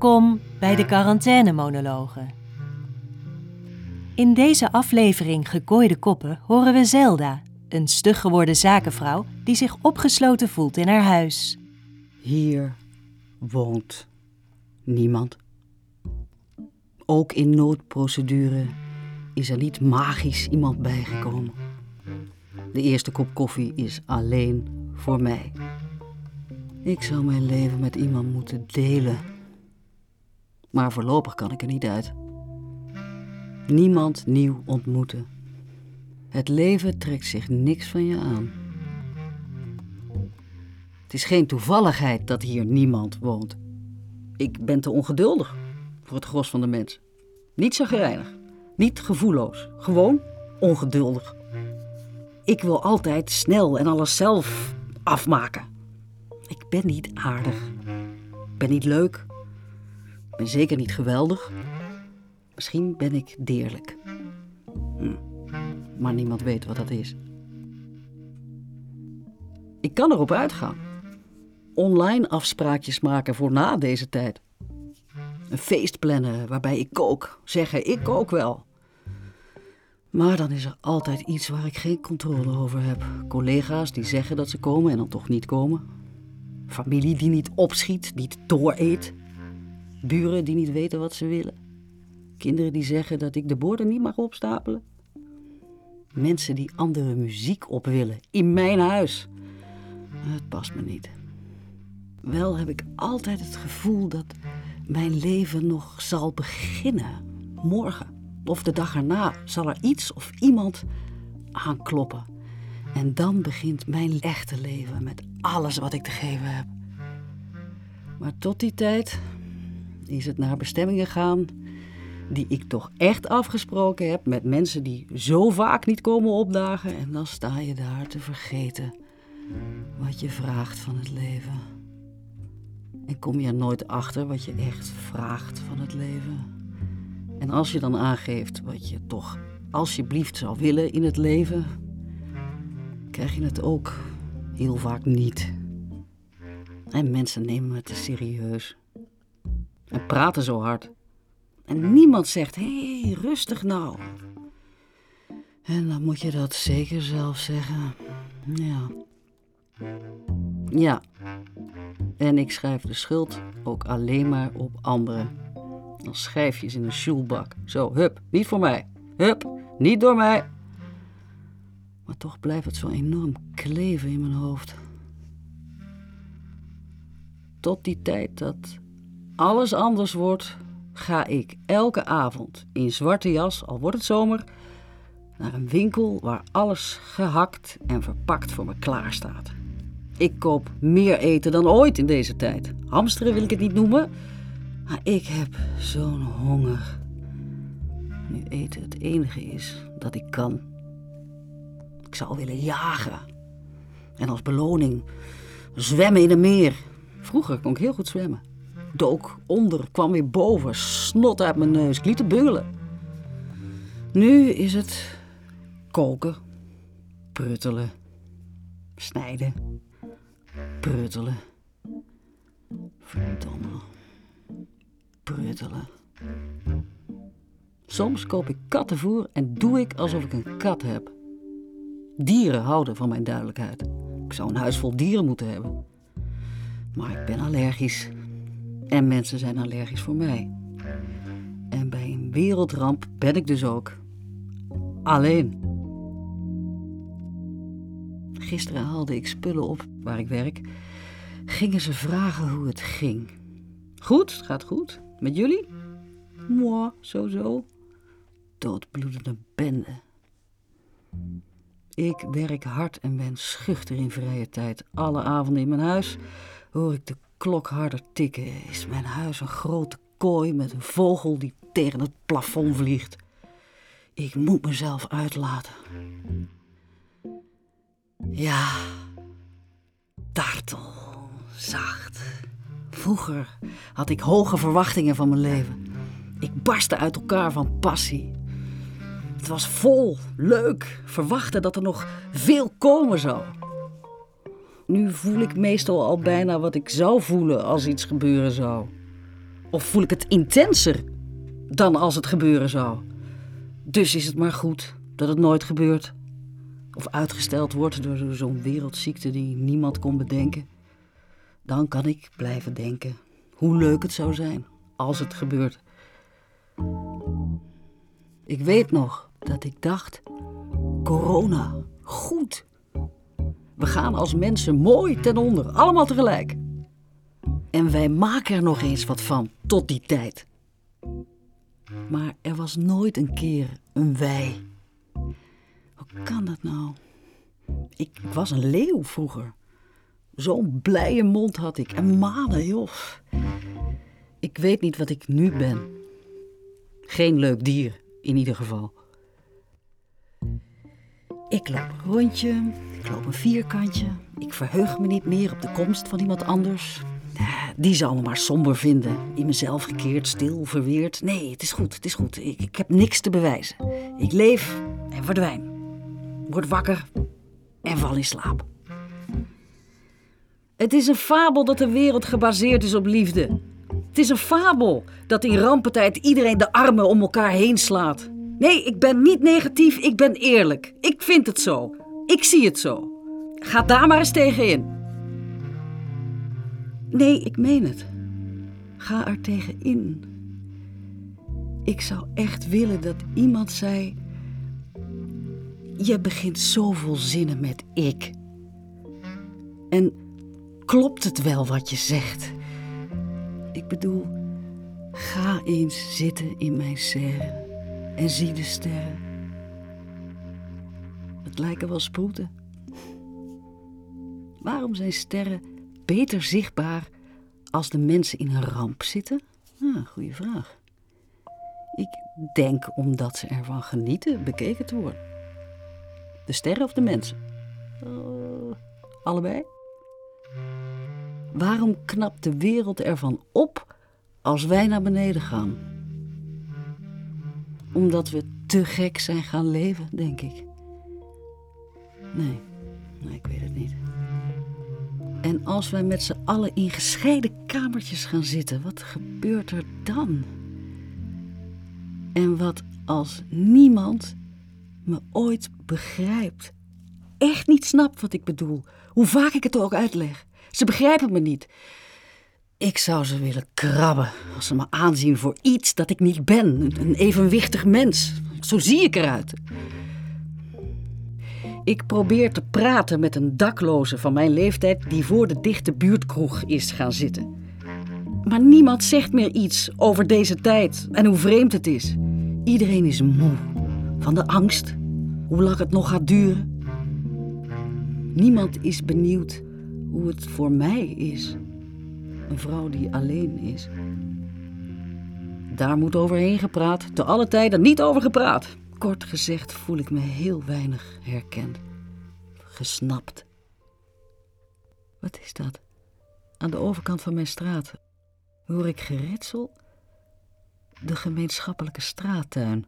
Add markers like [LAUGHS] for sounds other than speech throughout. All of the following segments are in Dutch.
Welkom bij de quarantainemonologen. In deze aflevering Gekooide Koppen horen we Zelda, een stug geworden zakenvrouw die zich opgesloten voelt in haar huis. Hier woont niemand. Ook in noodprocedure is er niet magisch iemand bijgekomen. De eerste kop koffie is alleen voor mij. Ik zou mijn leven met iemand moeten delen. Maar voorlopig kan ik er niet uit. Niemand nieuw ontmoeten. Het leven trekt zich niks van je aan. Het is geen toevalligheid dat hier niemand woont. Ik ben te ongeduldig voor het gros van de mensen. Niet zagrijnig, niet gevoelloos, gewoon ongeduldig. Ik wil altijd snel en alles zelf afmaken. Ik ben niet aardig. Ik ben niet leuk. Ben zeker niet geweldig. Misschien ben ik deerlijk. Hm. Maar niemand weet wat dat is. Ik kan erop uitgaan. Online afspraakjes maken voor na deze tijd. Een feest plannen waarbij ik kook. Zeggen, ik kook wel. Maar dan is er altijd iets waar ik geen controle over heb. Collega's die zeggen dat ze komen en dan toch niet komen. Familie die niet opschiet, niet dooreet. Buren die niet weten wat ze willen. Kinderen die zeggen dat ik de borden niet mag opstapelen. Mensen die andere muziek op willen in mijn huis. Het past me niet. Wel heb ik altijd het gevoel dat mijn leven nog zal beginnen. Morgen of de dag erna zal er iets of iemand aankloppen. En dan begint mijn echte leven met alles wat ik te geven heb. Maar tot die tijd is het naar bestemmingen gaan die ik toch echt afgesproken heb met mensen die zo vaak niet komen opdagen. En dan sta je daar te vergeten wat je vraagt van het leven. En kom je er nooit achter wat je echt vraagt van het leven. En als je dan aangeeft wat je toch alsjeblieft zou willen in het leven, krijg je het ook heel vaak niet. En mensen nemen het te serieus. En praten zo hard. En niemand zegt, hé, hey, rustig nou. En dan moet je dat zeker zelf zeggen. Ja. Ja. En ik schrijf de schuld ook alleen maar op anderen. Als schijfjes in een sjoelbak. Zo, hup, niet voor mij. Hup, niet door mij. Maar toch blijft het zo enorm kleven in mijn hoofd. Tot die tijd dat alles anders wordt, ga ik elke avond in zwarte jas, al wordt het zomer, naar een winkel waar alles gehakt en verpakt voor me klaar staat. Ik koop meer eten dan ooit in deze tijd. Hamsteren wil ik het niet noemen, maar ik heb zo'n honger. Nu eten het enige is dat ik kan. Ik zou willen jagen. En als beloning zwemmen in een meer. Vroeger kon ik heel goed zwemmen. Dook onder, kwam weer boven, snot uit mijn neus. Ik liet het bungelen. Nu is het koken, pruttelen, snijden, pruttelen. Verdomme. Pruttelen. Soms koop ik kattenvoer en doe ik alsof ik een kat heb. Dieren houden van mijn duidelijkheid. Ik zou een huis vol dieren moeten hebben. Maar ik ben allergisch. En mensen zijn allergisch voor mij. En bij een wereldramp ben ik dus ook alleen. Gisteren haalde ik spullen op waar ik werk. Gingen ze vragen hoe het ging. Goed, het gaat goed. Met jullie? Moi, zo zo. Doodbloedende bende. Ik werk hard en ben schuchter in vrije tijd. Alle avonden in mijn huis hoor ik de klok harder tikken. Is mijn huis een grote kooi met een vogel die tegen het plafond vliegt. Ik moet mezelf uitlaten. Ja, dartel, zacht. Vroeger had ik hoge verwachtingen van mijn leven. Ik barstte uit elkaar van passie. Het was vol, leuk, verwachten dat er nog veel komen zou. Nu voel ik meestal al bijna wat ik zou voelen als iets gebeuren zou. Of voel ik het intenser dan als het gebeuren zou? Dus is het maar goed dat het nooit gebeurt. Of uitgesteld wordt door zo'n wereldziekte die niemand kon bedenken. Dan kan ik blijven denken hoe leuk het zou zijn als het gebeurt. Ik weet nog dat ik dacht: corona, goed. We gaan als mensen mooi ten onder, allemaal tegelijk. En wij maken er nog eens wat van tot die tijd. Maar er was nooit een keer een wij. Hoe kan dat nou? Ik was een leeuw vroeger. Zo'n blije mond had ik en manen, joh. Ik weet niet wat ik nu ben. Geen leuk dier, in ieder geval. Ik loop een rondje, ik loop een vierkantje. Ik verheug me niet meer op de komst van iemand anders. Die zou me maar somber vinden. In mezelf gekeerd, stil, verweerd. Nee, het is goed, het is goed. Ik, ik heb niks te bewijzen. Ik leef en verdwijn. Word wakker en val in slaap. Het is een fabel dat de wereld gebaseerd is op liefde. Het is een fabel dat in rampentijd iedereen de armen om elkaar heen slaat. Nee, ik ben niet negatief, ik ben eerlijk. Ik vind het zo. Ik zie het zo. Ga daar maar eens tegen in. Nee, ik meen het. Ga er tegen in. Ik zou echt willen dat iemand zei: Je begint zoveel zinnen met ik. En klopt het wel wat je zegt? Ik bedoel, ga eens zitten in mijn serre en zie de sterren. Het lijken wel sproeten. Waarom zijn sterren beter zichtbaar als de mensen in een ramp zitten? Ah, goede vraag. Ik denk omdat ze ervan genieten bekeken te worden. De sterren of de mensen? Allebei? Waarom knapt de wereld ervan op als wij naar beneden gaan? Omdat we te gek zijn gaan leven, denk ik. Nee, nee, ik weet het niet. En als wij met z'n allen in gescheiden kamertjes gaan zitten, wat gebeurt er dan? En wat als niemand me ooit begrijpt? Echt niet snapt wat ik bedoel, hoe vaak ik het ook uitleg. Ze begrijpen me niet. Ik zou ze willen krabben als ze me aanzien voor iets dat ik niet ben. Een evenwichtig mens. Zo zie ik eruit. Ik probeer te praten met een dakloze van mijn leeftijd die voor de dichte buurtkroeg is gaan zitten. Maar niemand zegt meer iets over deze tijd en hoe vreemd het is. Iedereen is moe van de angst, hoe lang het nog gaat duren. Niemand is benieuwd hoe het voor mij is. Een vrouw die alleen is. Daar moet overheen gepraat, te alle tijden niet over gepraat. Kort gezegd voel ik me heel weinig herkend. Gesnapt. Wat is dat? Aan de overkant van mijn straat hoor ik geritsel. De gemeenschappelijke straattuin.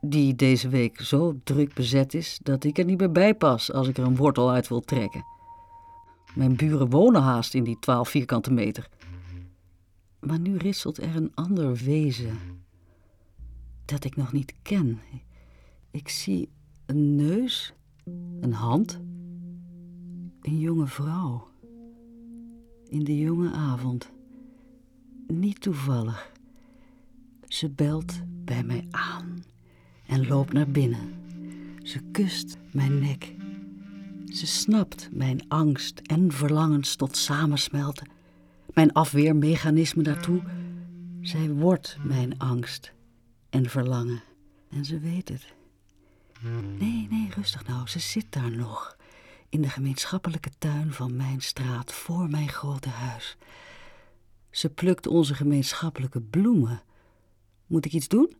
Die deze week zo druk bezet is dat ik er niet meer bij pas als ik er een wortel uit wil trekken. Mijn buren wonen haast in die twaalf vierkante meter. Maar nu risselt er een ander wezen dat ik nog niet ken. Ik zie een neus, een hand, een jonge vrouw. In de jonge avond. Niet toevallig. Ze belt bij mij aan en loopt naar binnen. Ze kust mijn nek. Ze snapt mijn angst en verlangens tot samensmelten, mijn afweermechanisme daartoe. Zij wordt mijn angst en verlangen en ze weet het. Nee, nee, rustig nou, ze zit daar nog, in de gemeenschappelijke tuin van mijn straat voor mijn grote huis. Ze plukt onze gemeenschappelijke bloemen. Moet ik iets doen?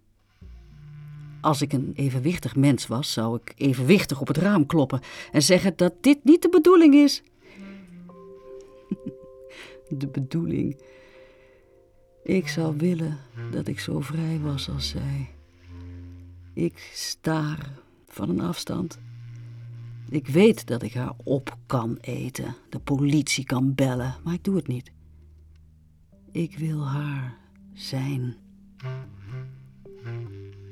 Als ik een evenwichtig mens was, zou ik evenwichtig op het raam kloppen en zeggen dat dit niet de bedoeling is. [LAUGHS] De bedoeling. Ik zou willen dat ik zo vrij was als zij. Ik staar van een afstand. Ik weet dat ik haar op kan eten, de politie kan bellen, maar ik doe het niet. Ik wil haar zijn.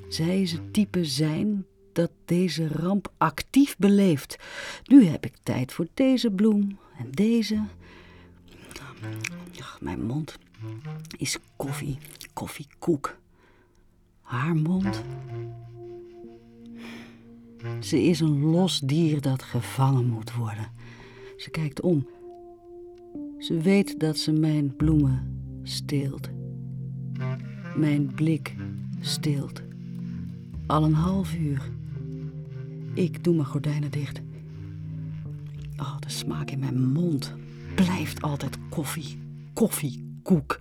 Zij is het type zijn dat deze ramp actief beleeft. Nu heb ik tijd voor deze bloem en deze. Ach, mijn mond is koffie, koffiekoek. Haar mond. Ze is een los dier dat gevangen moet worden. Ze kijkt om. Ze weet dat ze mijn bloemen steelt. Mijn blik steelt. Al een half uur. Ik doe mijn gordijnen dicht. Oh, de smaak in mijn mond blijft altijd koffie, koffiekoek.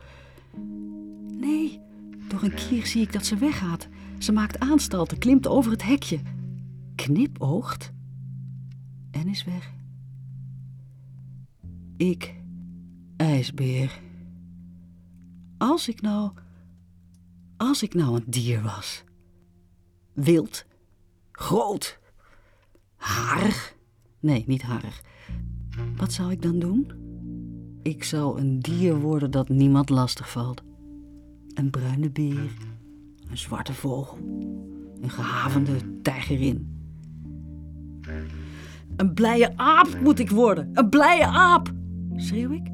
Nee, door een kier zie ik dat ze weggaat. Ze maakt aanstalten, klimt over het hekje, knipoogt en is weg. Ik, ijsbeer. Als ik nou, als ik nou een dier was. Wild, groot, harig. Nee, niet harig. Wat zou ik dan doen? Ik zou een dier worden dat niemand lastig valt. Een bruine beer, een zwarte vogel, een gehavende tijgerin. Een blije aap moet ik worden, een blije aap, schreeuw ik.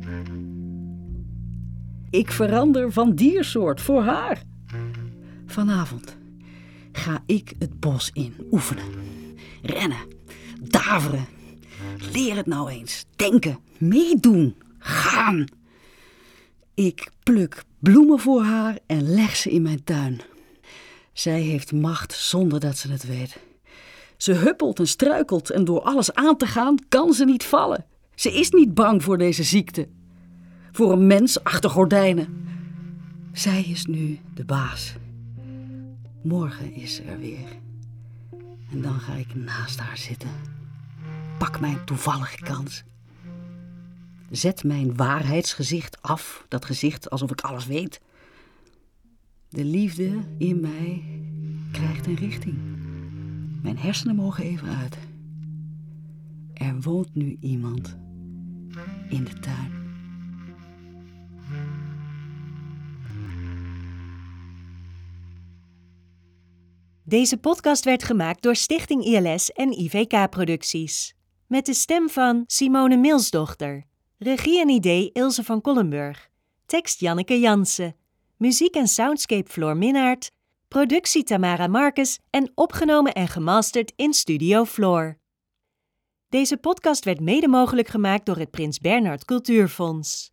Ik verander van diersoort voor haar. Vanavond ga ik het bos in oefenen. Rennen, daveren. Leer het nou eens. Denken, meedoen, gaan. Ik pluk bloemen voor haar en leg ze in mijn tuin. Zij heeft macht zonder dat ze het weet. Ze huppelt en struikelt en door alles aan te gaan kan ze niet vallen. Ze is niet bang voor deze ziekte. Voor een mens achter gordijnen. Zij is nu de baas. Morgen is ze er weer. En dan ga ik naast haar zitten. Pak mijn toevallige kans. Zet mijn waarheidsgezicht af, dat gezicht alsof ik alles weet. De liefde in mij krijgt een richting. Mijn hersenen mogen even uit. Er woont nu iemand in de tuin. Deze podcast werd gemaakt door Stichting ILS en IVK Producties. Met de stem van Simone Milsdochter. Regie en idee Ilse van Kollenburg. Tekst Janneke Jansen. Muziek en soundscape Floor Minnaert. Productie Tamara Marcus en opgenomen en gemasterd in Studio Floor. Deze podcast werd mede mogelijk gemaakt door het Prins Bernhard Cultuurfonds.